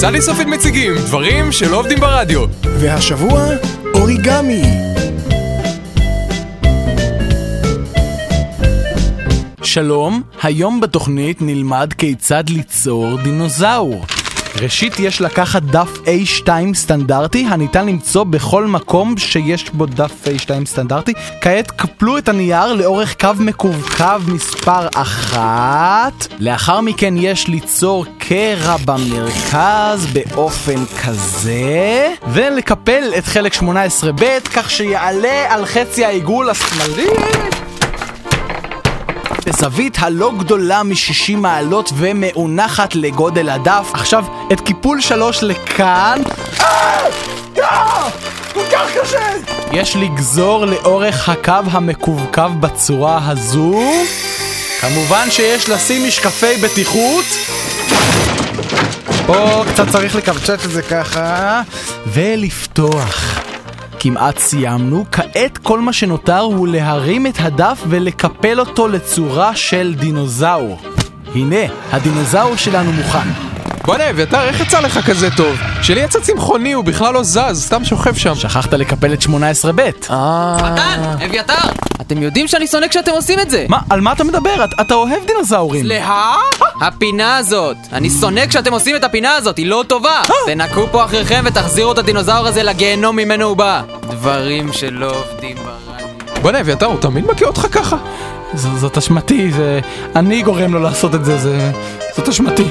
סלי סופית מציגים דברים שלא עובדים ברדיו. והשבוע, אוריגמי. שלום, היום בתוכנית נלמד כיצד ליצור דינוזאור. ראשית יש לקחת דף A2 סטנדרטי הניתן למצוא בכל מקום שיש בו דף A2 סטנדרטי. כעת קפלו את הנייר לאורך קו מקווקו מספר אחת. לאחר מכן יש ליצור קרע במרכז באופן כזה, ולקפל את חלק 18ב' כך שיעלה על חצי העיגול השמאלי. בזווית הלא גדולה מ-60 מעלות ומאונחת לגודל הדף. עכשיו, את קיפול שלוש לכאן. כל כך קשה! יש לגזור לאורך הקו המקווקו בצורה הזו. כמובן שיש לשים משקפי בטיחות. פה קצת צריך לקבצ'ט את זה ככה. ולפתוח. כמעט סיימנו, כעת כל מה שנותר הוא להרים את הדף ולקפל אותו לצורה של דינוזאור. הנה, הדינוזאור שלנו מוכן. בוא'נה, אביתר, איך יצא לך כזה טוב? שלי יצא צמחוני, הוא בכלל לא זז, סתם שוכב שם. שכחת לקפל את 18ב'. מתן, אביתר, אתם יודעים שאני שונא כשאתם עושים את זה. מה, על מה אתה מדבר? אתה, אתה אוהב דינוזאורים. סליחה? הפינה הזאת. אני שונא כשאתם עושים את הפינה הזאת, היא לא טובה. תנקו פה אחריכם ותחזירו את הדינוזאור הזה לגיהנום ממנו הוא בא. דברים שלא עובדים ברדיו. בוא'נה, אביתר, הוא תמיד מכה אותך ככה? זאת אשמתי, זה... אני גורם לו לעשות את זה, זה... זאת אשמתי.